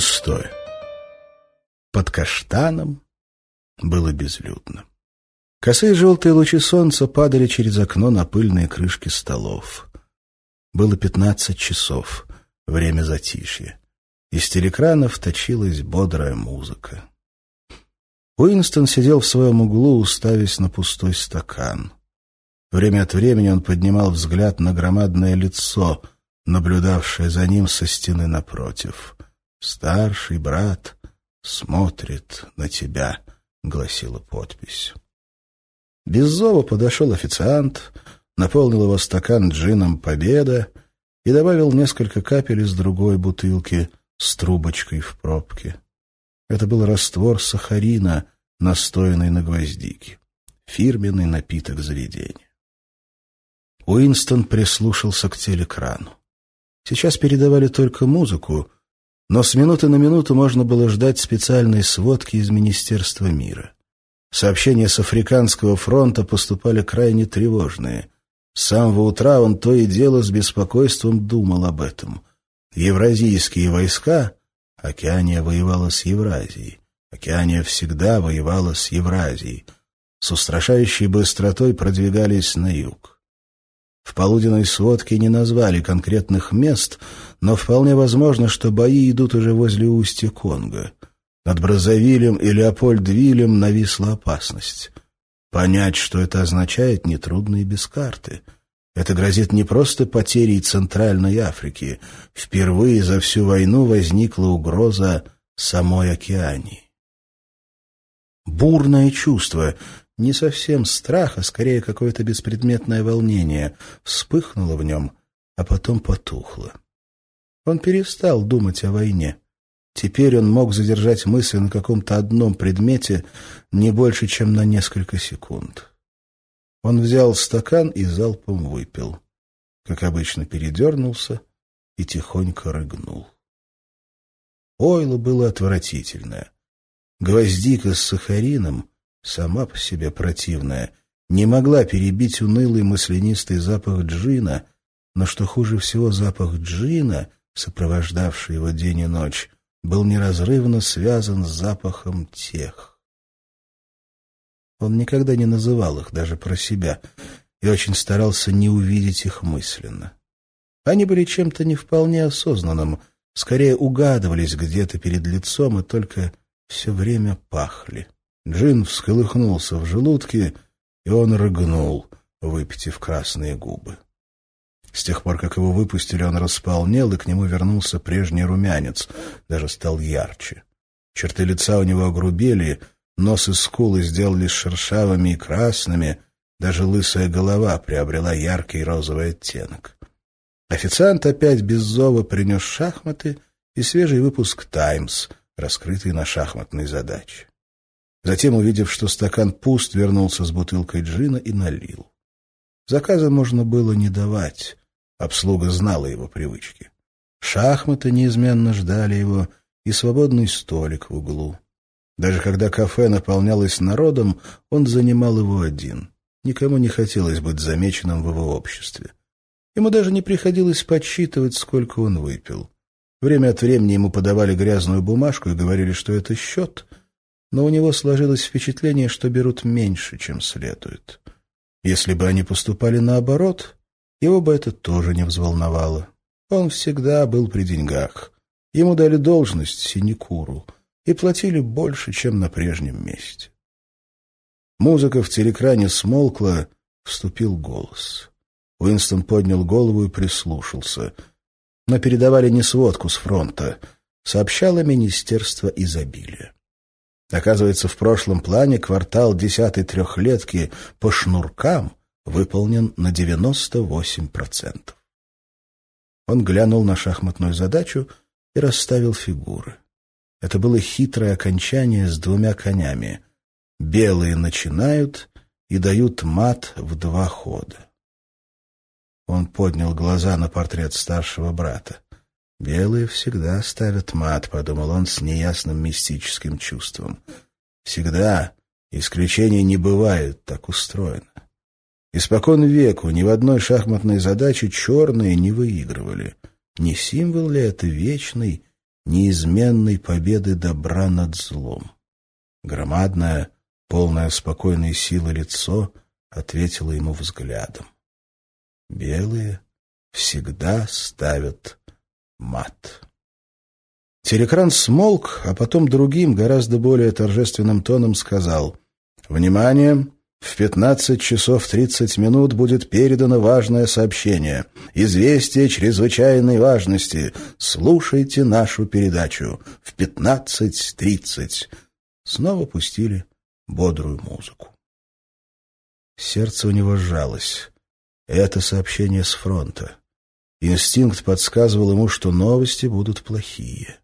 шестое. Под каштаном было безлюдно. Косые желтые лучи солнца падали через окно на пыльные крышки столов. Было пятнадцать часов, время затишья. Из телекранов точилась бодрая музыка. Уинстон сидел в своем углу, уставясь на пустой стакан. Время от времени он поднимал взгляд на громадное лицо, наблюдавшее за ним со стены напротив. «Старший брат смотрит на тебя», — гласила подпись. Без зова подошел официант, наполнил его стакан джином «Победа» и добавил несколько капель из другой бутылки с трубочкой в пробке. Это был раствор сахарина, настоянный на гвоздике. Фирменный напиток заведения. Уинстон прислушался к телекрану. Сейчас передавали только музыку, но с минуты на минуту можно было ждать специальной сводки из Министерства мира. Сообщения с Африканского фронта поступали крайне тревожные. С самого утра он то и дело с беспокойством думал об этом. Евразийские войска... Океания воевала с Евразией. Океания всегда воевала с Евразией. С устрашающей быстротой продвигались на юг. В полуденной сводке не назвали конкретных мест, но вполне возможно, что бои идут уже возле устья Конго. Над Бразовилем и Леопольдвилем нависла опасность. Понять, что это означает, нетрудно и без карты. Это грозит не просто потерей Центральной Африки. Впервые за всю войну возникла угроза самой океании. Бурное чувство, не совсем страх, а скорее какое-то беспредметное волнение, вспыхнуло в нем, а потом потухло. Он перестал думать о войне. Теперь он мог задержать мысли на каком-то одном предмете не больше, чем на несколько секунд. Он взял стакан и залпом выпил. Как обычно, передернулся и тихонько рыгнул. Ойло было отвратительное. Гвоздика с сахарином, сама по себе противная, не могла перебить унылый маслянистый запах джина, но, что хуже всего, запах джина, сопровождавший его день и ночь, был неразрывно связан с запахом тех. Он никогда не называл их даже про себя и очень старался не увидеть их мысленно. Они были чем-то не вполне осознанным, скорее угадывались где-то перед лицом и только все время пахли. Джин всколыхнулся в желудке, и он рыгнул, выпитив красные губы. С тех пор, как его выпустили, он располнел, и к нему вернулся прежний румянец, даже стал ярче. Черты лица у него огрубели, нос и скулы сделались шершавыми и красными, даже лысая голова приобрела яркий розовый оттенок. Официант опять без зова принес шахматы и свежий выпуск «Таймс», раскрытый на шахматной задаче. Затем, увидев, что стакан пуст, вернулся с бутылкой джина и налил. Заказа можно было не давать. Обслуга знала его привычки. Шахматы неизменно ждали его и свободный столик в углу. Даже когда кафе наполнялось народом, он занимал его один. Никому не хотелось быть замеченным в его обществе. Ему даже не приходилось подсчитывать, сколько он выпил. Время от времени ему подавали грязную бумажку и говорили, что это счет, но у него сложилось впечатление, что берут меньше, чем следует. Если бы они поступали наоборот, его бы это тоже не взволновало. Он всегда был при деньгах. Ему дали должность синекуру и платили больше, чем на прежнем месте. Музыка в телекране смолкла, вступил голос. Уинстон поднял голову и прислушался. Но передавали не сводку с фронта, сообщало Министерство изобилия. Оказывается, в прошлом плане квартал десятой трехлетки по шнуркам выполнен на 98%. Он глянул на шахматную задачу и расставил фигуры. Это было хитрое окончание с двумя конями. Белые начинают и дают мат в два хода. Он поднял глаза на портрет старшего брата. «Белые всегда ставят мат», — подумал он с неясным мистическим чувством. «Всегда. Исключений не бывает, так устроено. Испокон веку ни в одной шахматной задаче черные не выигрывали. Не символ ли это вечной неизменной победы добра над злом. Громадное, полное спокойной силы лицо ответило ему взглядом. Белые всегда ставят мат. Телекран смолк, а потом другим, гораздо более торжественным тоном сказал «Внимание! В 15 часов 30 минут будет передано важное сообщение. Известие чрезвычайной важности. Слушайте нашу передачу. В 15.30». Снова пустили бодрую музыку. Сердце у него сжалось. Это сообщение с фронта. Инстинкт подсказывал ему, что новости будут плохие.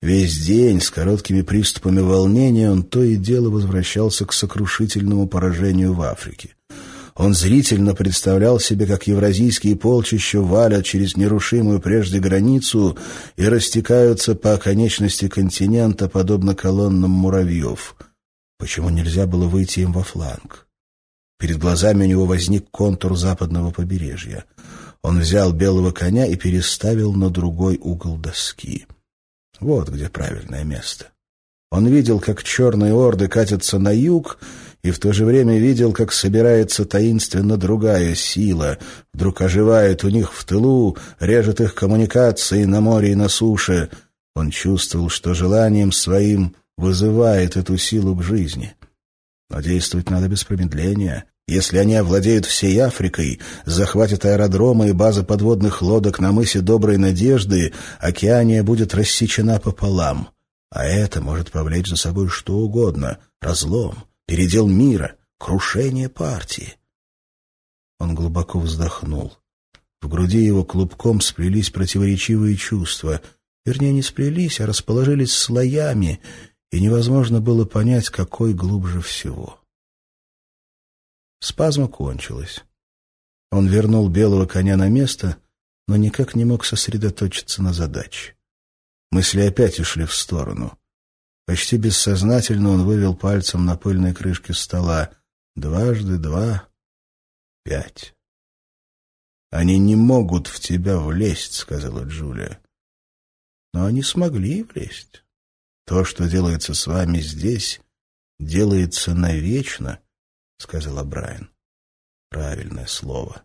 Весь день с короткими приступами волнения он то и дело возвращался к сокрушительному поражению в Африке. Он зрительно представлял себе, как евразийские полчища валят через нерушимую прежде границу и растекаются по оконечности континента, подобно колоннам муравьев. Почему нельзя было выйти им во фланг? Перед глазами у него возник контур западного побережья. Он взял белого коня и переставил на другой угол доски. Вот где правильное место. Он видел, как черные орды катятся на юг, и в то же время видел, как собирается таинственно другая сила, вдруг оживает у них в тылу, режет их коммуникации на море и на суше. Он чувствовал, что желанием своим вызывает эту силу к жизни. Но действовать надо без промедления. Если они овладеют всей Африкой, захватят аэродромы и базы подводных лодок на мысе Доброй Надежды, океания будет рассечена пополам. А это может повлечь за собой что угодно — разлом, передел мира, крушение партии. Он глубоко вздохнул. В груди его клубком сплелись противоречивые чувства. Вернее, не сплелись, а расположились слоями, и невозможно было понять, какой глубже всего. Спазма кончилась. Он вернул белого коня на место, но никак не мог сосредоточиться на задаче. Мысли опять ушли в сторону. Почти бессознательно он вывел пальцем на пыльной крышке стола. Дважды два — пять. «Они не могут в тебя влезть», — сказала Джулия. «Но они смогли влезть. То, что делается с вами здесь, делается навечно», — сказала Брайан. Правильное слово.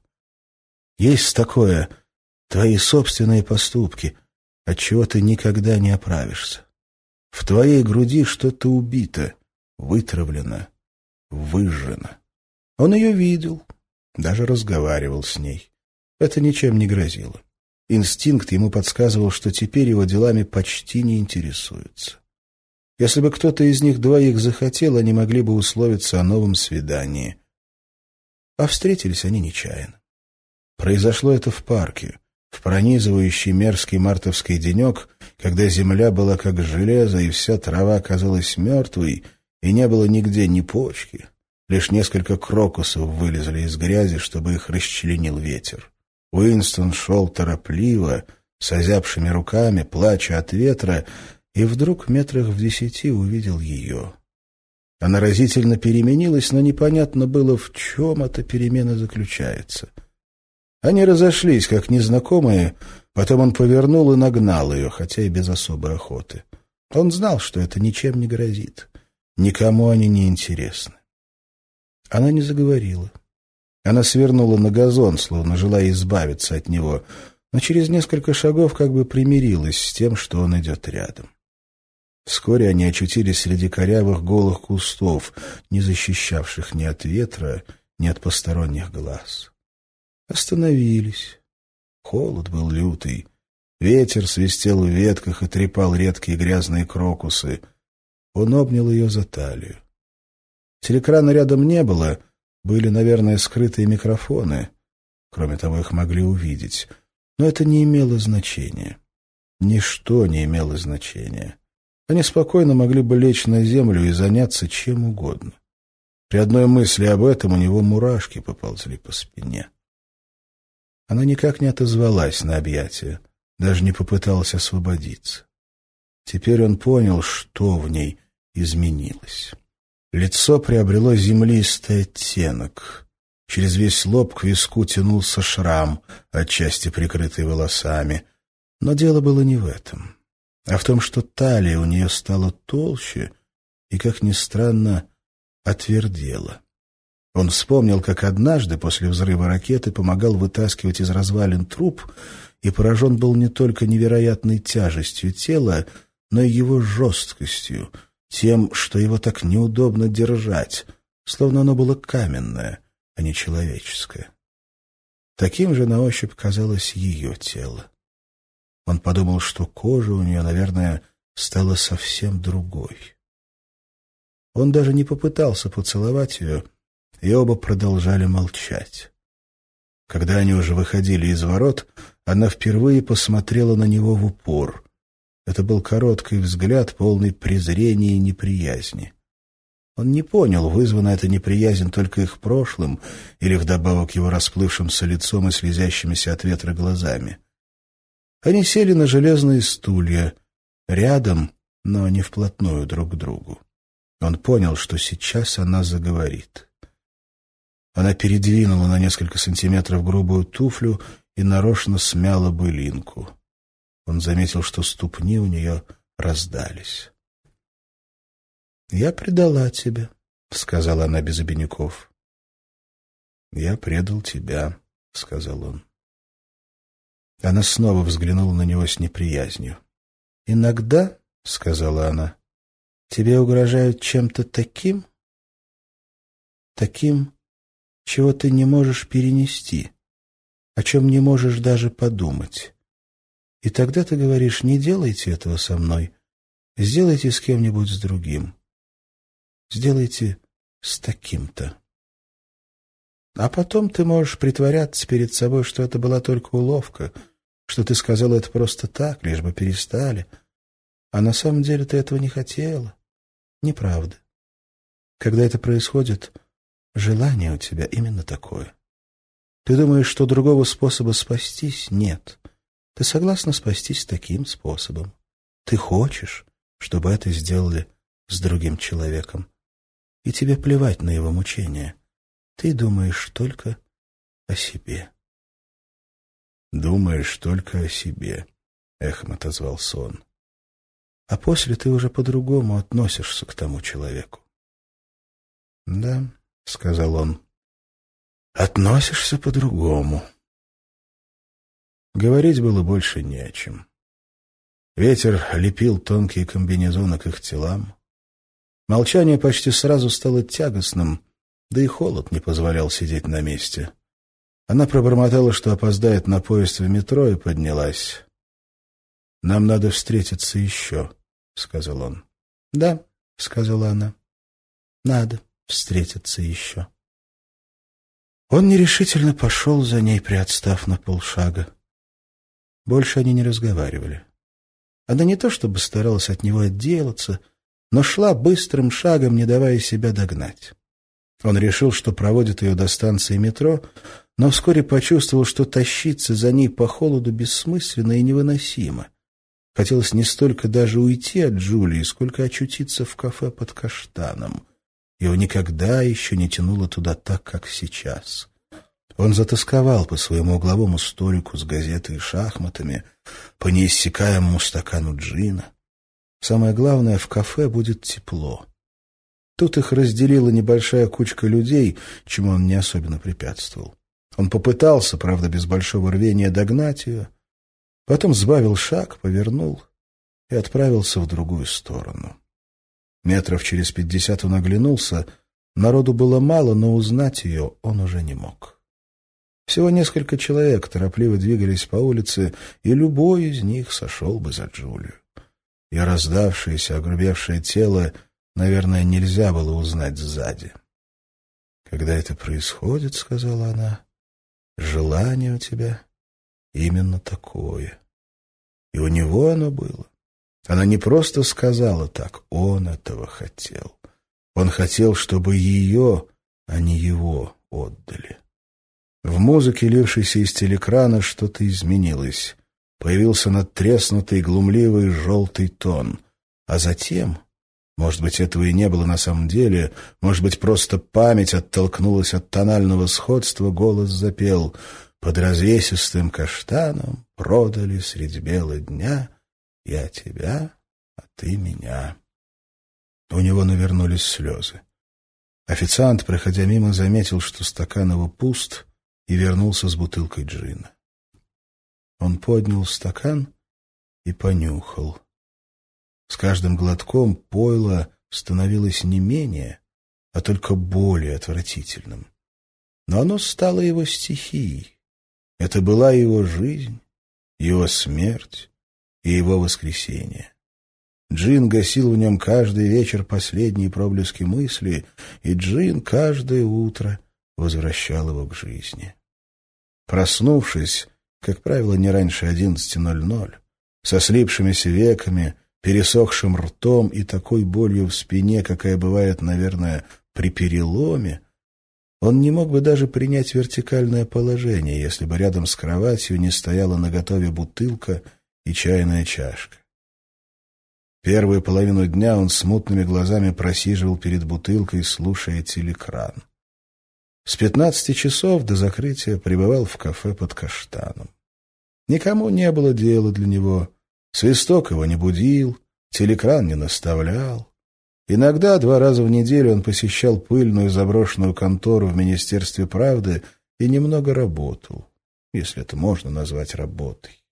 Есть такое твои собственные поступки, от чего ты никогда не оправишься. В твоей груди что-то убито, вытравлено, выжжено. Он ее видел, даже разговаривал с ней. Это ничем не грозило. Инстинкт ему подсказывал, что теперь его делами почти не интересуются. Если бы кто-то из них двоих захотел, они могли бы условиться о новом свидании. А встретились они нечаянно. Произошло это в парке, в пронизывающий мерзкий мартовский денек, когда земля была как железо, и вся трава казалась мертвой, и не было нигде ни почки. Лишь несколько крокусов вылезли из грязи, чтобы их расчленил ветер. Уинстон шел торопливо, с озябшими руками, плача от ветра, и вдруг метрах в десяти увидел ее. Она разительно переменилась, но непонятно было, в чем эта перемена заключается. Они разошлись, как незнакомые, потом он повернул и нагнал ее, хотя и без особой охоты. Он знал, что это ничем не грозит. Никому они не интересны. Она не заговорила. Она свернула на газон, словно желая избавиться от него, но через несколько шагов как бы примирилась с тем, что он идет рядом. Вскоре они очутились среди корявых голых кустов, не защищавших ни от ветра, ни от посторонних глаз. Остановились. Холод был лютый. Ветер свистел в ветках и трепал редкие грязные крокусы. Он обнял ее за талию. Телекрана рядом не было, были, наверное, скрытые микрофоны. Кроме того, их могли увидеть. Но это не имело значения. Ничто не имело значения. Они спокойно могли бы лечь на землю и заняться чем угодно. При одной мысли об этом у него мурашки поползли по спине. Она никак не отозвалась на объятия, даже не попыталась освободиться. Теперь он понял, что в ней изменилось. Лицо приобрело землистый оттенок. Через весь лоб к виску тянулся шрам, отчасти прикрытый волосами. Но дело было не в этом. А в том, что талия у нее стала толще и, как ни странно, отвердела. Он вспомнил, как однажды после взрыва ракеты помогал вытаскивать из развалин труп, и поражен был не только невероятной тяжестью тела, но и его жесткостью, тем, что его так неудобно держать, словно оно было каменное, а не человеческое. Таким же на ощупь казалось ее тело. Он подумал, что кожа у нее, наверное, стала совсем другой. Он даже не попытался поцеловать ее, и оба продолжали молчать. Когда они уже выходили из ворот, она впервые посмотрела на него в упор. Это был короткий взгляд, полный презрения и неприязни. Он не понял, вызвана эта неприязнь только их прошлым или вдобавок его расплывшимся лицом и слезящимися от ветра глазами. Они сели на железные стулья, рядом, но не вплотную друг к другу. Он понял, что сейчас она заговорит. Она передвинула на несколько сантиметров грубую туфлю и нарочно смяла былинку. Он заметил, что ступни у нее раздались. «Я предала тебя», — сказала она без обиняков. «Я предал тебя», — сказал он. Она снова взглянула на него с неприязнью. «Иногда», — сказала она, — «тебе угрожают чем-то таким, таким, чего ты не можешь перенести, о чем не можешь даже подумать. И тогда ты говоришь, не делайте этого со мной, сделайте с кем-нибудь с другим, сделайте с таким-то». А потом ты можешь притворяться перед собой, что это была только уловка, что ты сказала это просто так, лишь бы перестали. А на самом деле ты этого не хотела. Неправда. Когда это происходит, желание у тебя именно такое. Ты думаешь, что другого способа спастись нет. Ты согласна спастись таким способом. Ты хочешь, чтобы это сделали с другим человеком. И тебе плевать на его мучения. Ты думаешь только о себе. «Думаешь только о себе», — эхом отозвался он. «А после ты уже по-другому относишься к тому человеку». «Да», — сказал он, — «относишься по-другому». Говорить было больше не о чем. Ветер лепил тонкие комбинезоны к их телам. Молчание почти сразу стало тягостным, да и холод не позволял сидеть на месте. Она пробормотала, что опоздает на поезд в метро, и поднялась. «Нам надо встретиться еще», — сказал он. «Да», — сказала она, — «надо встретиться еще». Он нерешительно пошел за ней, приотстав на полшага. Больше они не разговаривали. Она не то чтобы старалась от него отделаться, но шла быстрым шагом, не давая себя догнать. Он решил, что проводит ее до станции метро, но вскоре почувствовал, что тащиться за ней по холоду бессмысленно и невыносимо. Хотелось не столько даже уйти от Джулии, сколько очутиться в кафе под каштаном. Его никогда еще не тянуло туда так, как сейчас. Он затасковал по своему угловому столику с газетой и шахматами, по неиссякаемому стакану джина. Самое главное, в кафе будет тепло. Тут их разделила небольшая кучка людей, чему он не особенно препятствовал. Он попытался, правда, без большого рвения догнать ее, потом сбавил шаг, повернул и отправился в другую сторону. Метров через пятьдесят он оглянулся. Народу было мало, но узнать ее он уже не мог. Всего несколько человек торопливо двигались по улице, и любой из них сошел бы за Джулию. И раздавшееся, огрубевшее тело — наверное, нельзя было узнать сзади. «Когда это происходит, — сказала она, — желание у тебя именно такое. И у него оно было. Она не просто сказала так, он этого хотел. Он хотел, чтобы ее, а не его, отдали. В музыке, лившейся из телекрана, что-то изменилось. Появился надтреснутый, глумливый желтый тон. А затем может быть, этого и не было на самом деле. Может быть, просто память оттолкнулась от тонального сходства, голос запел «Под развесистым каштаном продали средь бела дня Я тебя, а ты меня. У него навернулись слезы. Официант, проходя мимо, заметил, что стакан его пуст, и вернулся с бутылкой джина. Он поднял стакан и понюхал. С каждым глотком пойло становилось не менее, а только более отвратительным. Но оно стало его стихией. Это была его жизнь, его смерть и его воскресение. Джин гасил в нем каждый вечер последние проблески мысли, и Джин каждое утро возвращал его к жизни. Проснувшись, как правило, не раньше 11.00, со слипшимися веками, пересохшим ртом и такой болью в спине, какая бывает, наверное, при переломе, он не мог бы даже принять вертикальное положение, если бы рядом с кроватью не стояла наготове бутылка и чайная чашка. Первую половину дня он смутными глазами просиживал перед бутылкой, слушая телекран. С пятнадцати часов до закрытия пребывал в кафе под каштаном. Никому не было дела для него. Свисток его не будил, телекран не наставлял. Иногда два раза в неделю он посещал пыльную заброшенную контору в Министерстве правды и немного работал, если это можно назвать работой.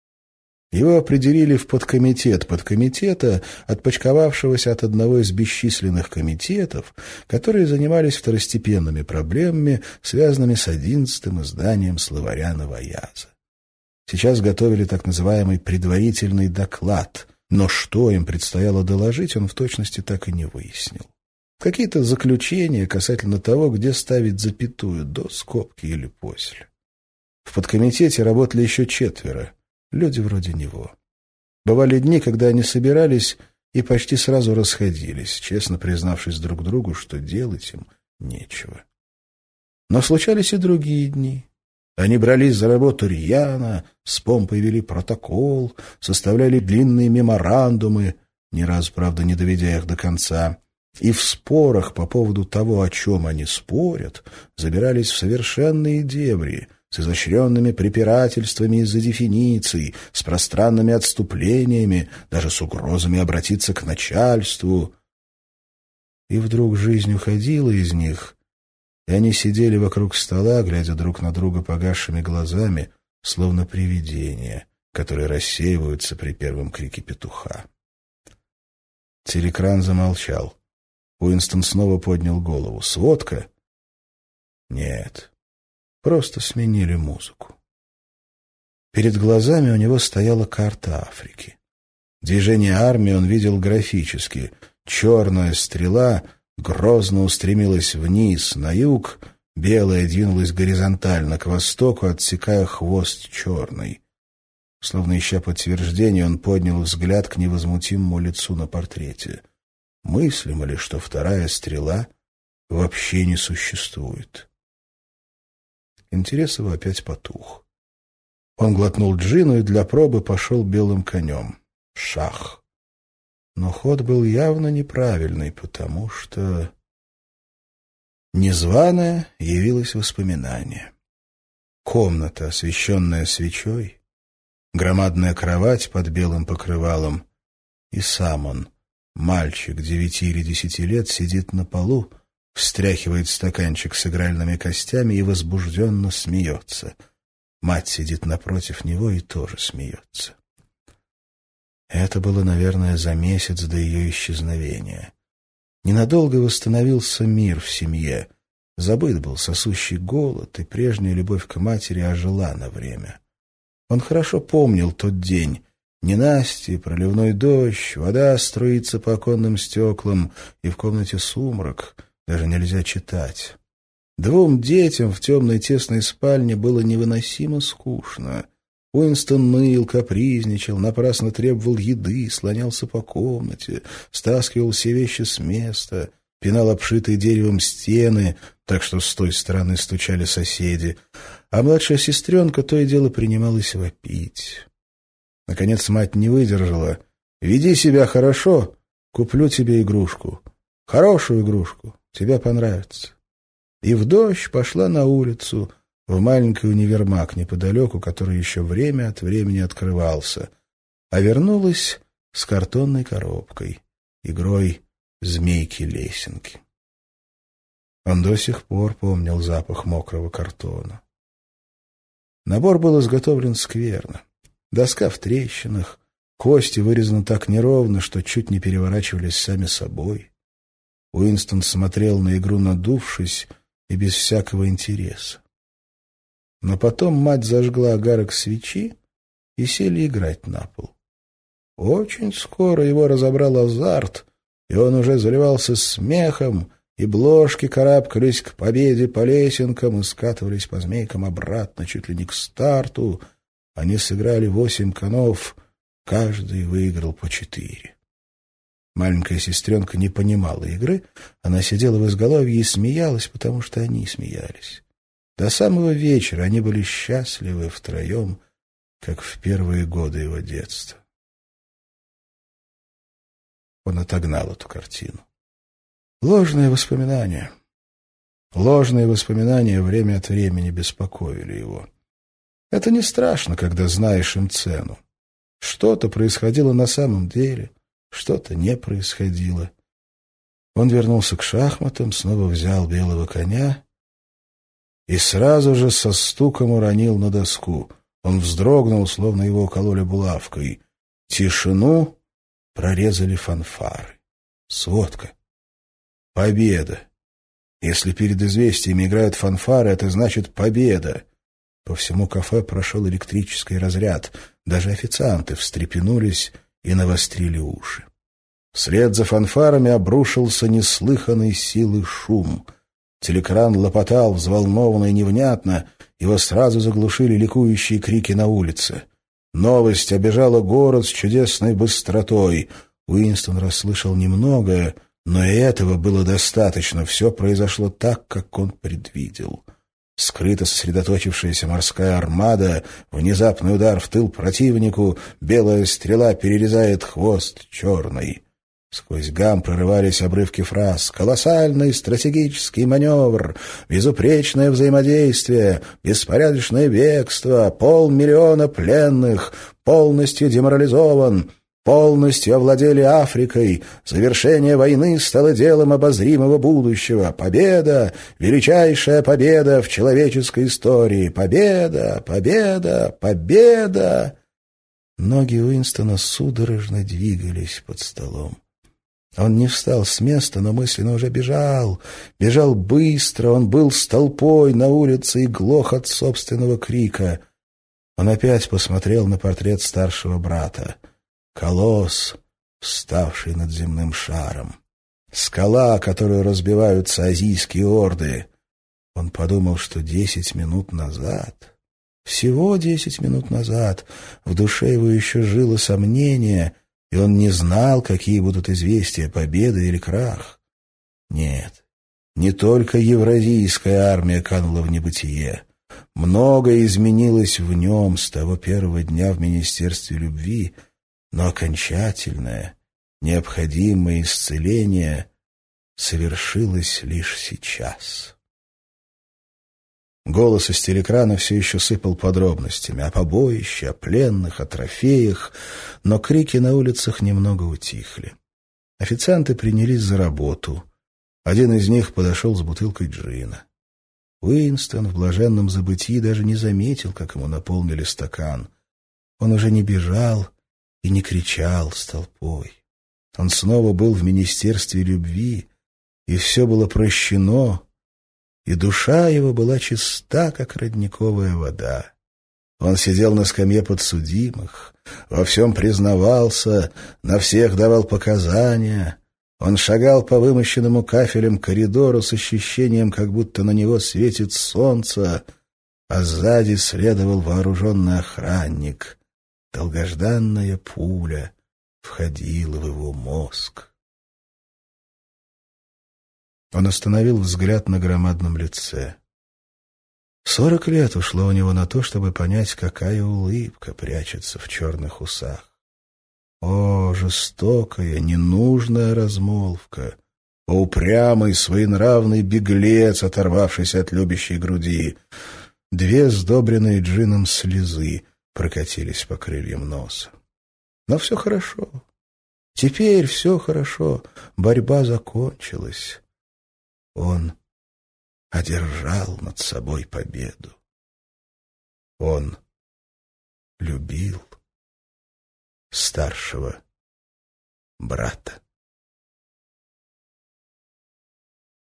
Его определили в подкомитет подкомитета, отпочковавшегося от одного из бесчисленных комитетов, которые занимались второстепенными проблемами, связанными с одиннадцатым изданием словаря Новояза. Сейчас готовили так называемый предварительный доклад, но что им предстояло доложить, он в точности так и не выяснил. Какие-то заключения касательно того, где ставить запятую, до скобки или после. В подкомитете работали еще четверо, люди вроде него. Бывали дни, когда они собирались и почти сразу расходились, честно признавшись друг другу, что делать им нечего. Но случались и другие дни. Они брались за работу рьяно, с помпой вели протокол, составляли длинные меморандумы, ни разу, правда, не доведя их до конца, и в спорах по поводу того, о чем они спорят, забирались в совершенные дебри, с изощренными препирательствами из-за дефиниций, с пространными отступлениями, даже с угрозами обратиться к начальству. И вдруг жизнь уходила из них, и они сидели вокруг стола, глядя друг на друга погасшими глазами, словно привидения, которые рассеиваются при первом крике петуха. Телекран замолчал. Уинстон снова поднял голову. «Сводка?» «Нет, просто сменили музыку». Перед глазами у него стояла карта Африки. Движение армии он видел графически. Черная стрела грозно устремилась вниз, на юг, белая двинулась горизонтально к востоку, отсекая хвост черный. Словно ища подтверждение, он поднял взгляд к невозмутимому лицу на портрете. Мыслимо ли, что вторая стрела вообще не существует? Интерес его опять потух. Он глотнул джину и для пробы пошел белым конем. Шах. Но ход был явно неправильный, потому что... Незваное явилось воспоминание. Комната, освещенная свечой, громадная кровать под белым покрывалом, и сам он, мальчик девяти или десяти лет, сидит на полу, встряхивает стаканчик с игральными костями и возбужденно смеется. Мать сидит напротив него и тоже смеется. Это было, наверное, за месяц до ее исчезновения. Ненадолго восстановился мир в семье. Забыт был сосущий голод, и прежняя любовь к матери ожила на время. Он хорошо помнил тот день. Ненастье, проливной дождь, вода струится по оконным стеклам, и в комнате сумрак, даже нельзя читать. Двум детям в темной тесной спальне было невыносимо скучно — Уинстон ныл, капризничал, напрасно требовал еды, слонялся по комнате, стаскивал все вещи с места, пинал обшитые деревом стены, так что с той стороны стучали соседи, а младшая сестренка то и дело принималась вопить. Наконец мать не выдержала. «Веди себя хорошо, куплю тебе игрушку. Хорошую игрушку, тебе понравится». И в дождь пошла на улицу — в маленький универмаг неподалеку, который еще время от времени открывался, а вернулась с картонной коробкой, игрой змейки-лесенки. Он до сих пор помнил запах мокрого картона. Набор был изготовлен скверно. Доска в трещинах, кости вырезаны так неровно, что чуть не переворачивались сами собой. Уинстон смотрел на игру, надувшись и без всякого интереса. Но потом мать зажгла огарок свечи и сели играть на пол. Очень скоро его разобрал азарт, и он уже заливался смехом, и бложки карабкались к победе по лесенкам и скатывались по змейкам обратно, чуть ли не к старту. Они сыграли восемь конов, каждый выиграл по четыре. Маленькая сестренка не понимала игры, она сидела в изголовье и смеялась, потому что они смеялись. До самого вечера они были счастливы втроем, как в первые годы его детства. Он отогнал эту картину. Ложные воспоминания. Ложные воспоминания время от времени беспокоили его. Это не страшно, когда знаешь им цену. Что-то происходило на самом деле, что-то не происходило. Он вернулся к шахматам, снова взял белого коня и сразу же со стуком уронил на доску. Он вздрогнул, словно его укололи булавкой. Тишину прорезали фанфары. Сводка. Победа. Если перед известиями играют фанфары, это значит победа. По всему кафе прошел электрический разряд. Даже официанты встрепенулись и навострили уши. Вслед за фанфарами обрушился неслыханной силы шум. Телекран лопотал взволнованно и невнятно, его сразу заглушили ликующие крики на улице. Новость обежала город с чудесной быстротой. Уинстон расслышал немногое, но и этого было достаточно. Все произошло так, как он предвидел. Скрыто сосредоточившаяся морская армада, внезапный удар в тыл противнику, белая стрела перерезает хвост черный. Сквозь гам прорывались обрывки фраз. «Колоссальный стратегический маневр! Безупречное взаимодействие! Беспорядочное бегство! Полмиллиона пленных! Полностью деморализован!» полностью овладели Африкой. Завершение войны стало делом обозримого будущего. Победа, величайшая победа в человеческой истории. Победа, победа, победа. Ноги Уинстона судорожно двигались под столом. Он не встал с места, но мысленно уже бежал. Бежал быстро, он был с толпой на улице и глох от собственного крика. Он опять посмотрел на портрет старшего брата колосс, вставший над земным шаром, скала, которую разбиваются азийские орды. Он подумал, что десять минут назад, всего десять минут назад, в душе его еще жило сомнение, и он не знал, какие будут известия, победа или крах. Нет, не только евразийская армия канула в небытие. Многое изменилось в нем с того первого дня в Министерстве любви, но окончательное, необходимое исцеление совершилось лишь сейчас. Голос из телекрана все еще сыпал подробностями о побоище, о пленных, о трофеях, но крики на улицах немного утихли. Официанты принялись за работу. Один из них подошел с бутылкой джина. Уинстон в блаженном забытии даже не заметил, как ему наполнили стакан. Он уже не бежал, и не кричал с толпой. Он снова был в Министерстве любви, и все было прощено, и душа его была чиста, как родниковая вода. Он сидел на скамье подсудимых, во всем признавался, на всех давал показания. Он шагал по вымощенному кафелем коридору с ощущением, как будто на него светит солнце, а сзади следовал вооруженный охранник. Долгожданная пуля входила в его мозг. Он остановил взгляд на громадном лице. Сорок лет ушло у него на то, чтобы понять, какая улыбка прячется в черных усах. О, жестокая, ненужная размолвка! О, упрямый, своенравный беглец, оторвавшийся от любящей груди! Две сдобренные джином слезы — прокатились по крыльям носа. Но все хорошо. Теперь все хорошо, борьба закончилась. Он одержал над собой победу. Он любил старшего брата.